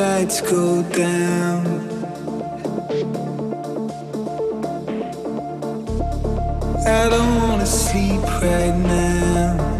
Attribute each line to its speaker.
Speaker 1: lights go down. I don't wanna sleep right now.